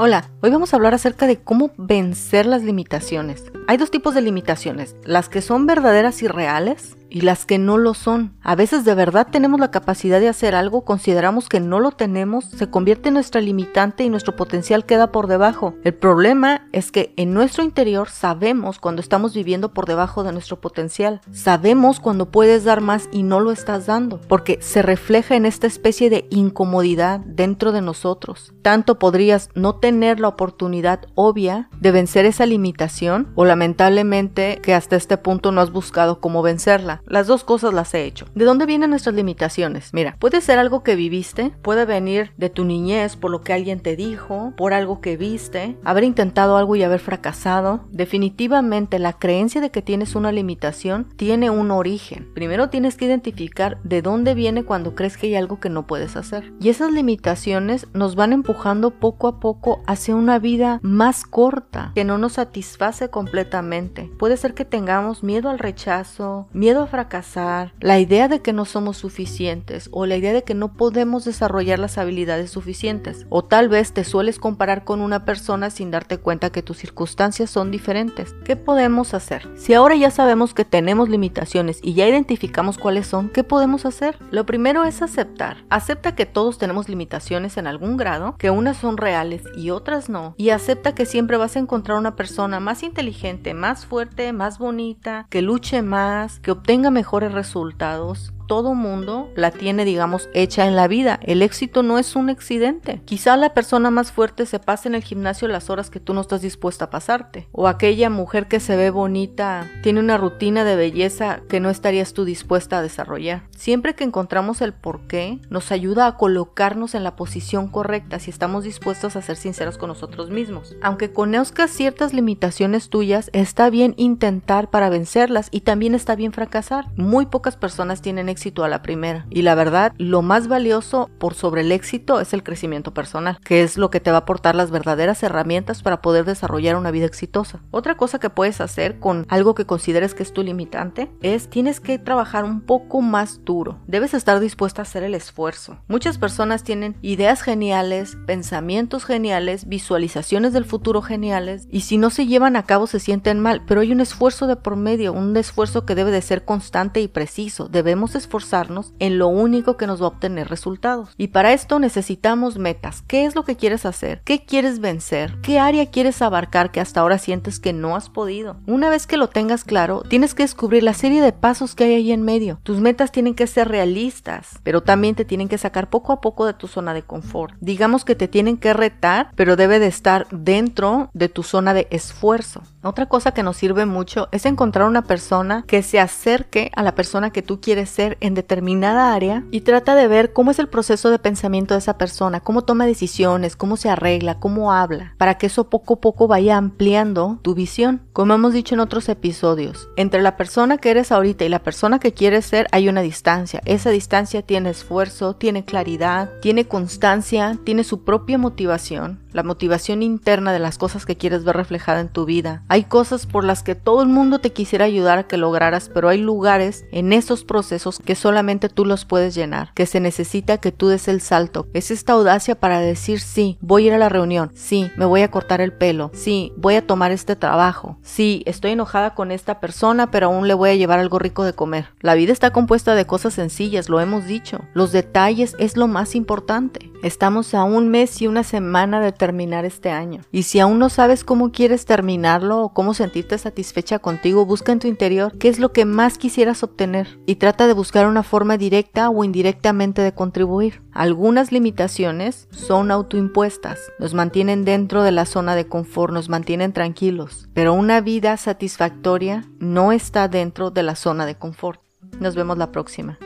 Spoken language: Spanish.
Hola, hoy vamos a hablar acerca de cómo vencer las limitaciones. Hay dos tipos de limitaciones, las que son verdaderas y reales y las que no lo son. A veces de verdad tenemos la capacidad de hacer algo, consideramos que no lo tenemos, se convierte en nuestra limitante y nuestro potencial queda por debajo. El problema es que en nuestro interior sabemos cuando estamos viviendo por debajo de nuestro potencial. Sabemos cuando puedes dar más y no lo estás dando, porque se refleja en esta especie de incomodidad dentro de nosotros. Tanto podrías no tener la oportunidad obvia de vencer esa limitación o lamentablemente que hasta este punto no has buscado cómo vencerla. Las dos cosas las he hecho. ¿De dónde vienen nuestras limitaciones? Mira, puede ser algo que viviste, puede venir de tu niñez, por lo que alguien te dijo, por algo que viste, haber intentado algo y haber fracasado. Definitivamente la creencia de que tienes una limitación tiene un origen. Primero tienes que identificar de dónde viene cuando crees que hay algo que no puedes hacer. Y esas limitaciones nos van empujando poco a poco hacia una vida más corta, que no nos satisface completamente. Puede ser que tengamos miedo al rechazo, miedo a fracasar, la idea de que no somos suficientes o la idea de que no podemos desarrollar las habilidades suficientes. O tal vez te sueles comparar con una persona sin darte cuenta que tus circunstancias son diferentes. ¿Qué podemos hacer? Si ahora ya sabemos que tenemos limitaciones y ya identificamos cuáles son, ¿qué podemos hacer? Lo primero es aceptar. Acepta que todos tenemos limitaciones en algún grado, que unas son reales y otras no. Y acepta que siempre vas a encontrar una persona más inteligente, más fuerte, más bonita, que luche más, que obtenga mejores resultados todo mundo la tiene, digamos, hecha en la vida. El éxito no es un accidente. Quizá la persona más fuerte se pase en el gimnasio las horas que tú no estás dispuesta a pasarte. O aquella mujer que se ve bonita tiene una rutina de belleza que no estarías tú dispuesta a desarrollar. Siempre que encontramos el por qué, nos ayuda a colocarnos en la posición correcta si estamos dispuestos a ser sinceros con nosotros mismos. Aunque conozcas ciertas limitaciones tuyas, está bien intentar para vencerlas y también está bien fracasar. Muy pocas personas tienen éxito éxito a la primera. Y la verdad, lo más valioso por sobre el éxito es el crecimiento personal, que es lo que te va a aportar las verdaderas herramientas para poder desarrollar una vida exitosa. Otra cosa que puedes hacer con algo que consideres que es tu limitante es tienes que trabajar un poco más duro. Debes estar dispuesta a hacer el esfuerzo. Muchas personas tienen ideas geniales, pensamientos geniales, visualizaciones del futuro geniales y si no se llevan a cabo se sienten mal, pero hay un esfuerzo de por medio, un esfuerzo que debe de ser constante y preciso. Debemos esforzarnos en lo único que nos va a obtener resultados. Y para esto necesitamos metas. ¿Qué es lo que quieres hacer? ¿Qué quieres vencer? ¿Qué área quieres abarcar que hasta ahora sientes que no has podido? Una vez que lo tengas claro, tienes que descubrir la serie de pasos que hay ahí en medio. Tus metas tienen que ser realistas, pero también te tienen que sacar poco a poco de tu zona de confort. Digamos que te tienen que retar, pero debe de estar dentro de tu zona de esfuerzo. Otra cosa que nos sirve mucho es encontrar una persona que se acerque a la persona que tú quieres ser en determinada área y trata de ver cómo es el proceso de pensamiento de esa persona, cómo toma decisiones, cómo se arregla, cómo habla, para que eso poco a poco vaya ampliando tu visión. Como hemos dicho en otros episodios, entre la persona que eres ahorita y la persona que quieres ser hay una distancia. Esa distancia tiene esfuerzo, tiene claridad, tiene constancia, tiene su propia motivación, la motivación interna de las cosas que quieres ver reflejada en tu vida. Hay cosas por las que todo el mundo te quisiera ayudar a que lograras, pero hay lugares en esos procesos que solamente tú los puedes llenar, que se necesita que tú des el salto. Es esta audacia para decir sí, voy a ir a la reunión, sí, me voy a cortar el pelo, sí, voy a tomar este trabajo, sí, estoy enojada con esta persona, pero aún le voy a llevar algo rico de comer. La vida está compuesta de cosas sencillas, lo hemos dicho. Los detalles es lo más importante. Estamos a un mes y una semana de terminar este año. Y si aún no sabes cómo quieres terminarlo o cómo sentirte satisfecha contigo, busca en tu interior qué es lo que más quisieras obtener y trata de buscar buscar una forma directa o indirectamente de contribuir. Algunas limitaciones son autoimpuestas, nos mantienen dentro de la zona de confort, nos mantienen tranquilos, pero una vida satisfactoria no está dentro de la zona de confort. Nos vemos la próxima.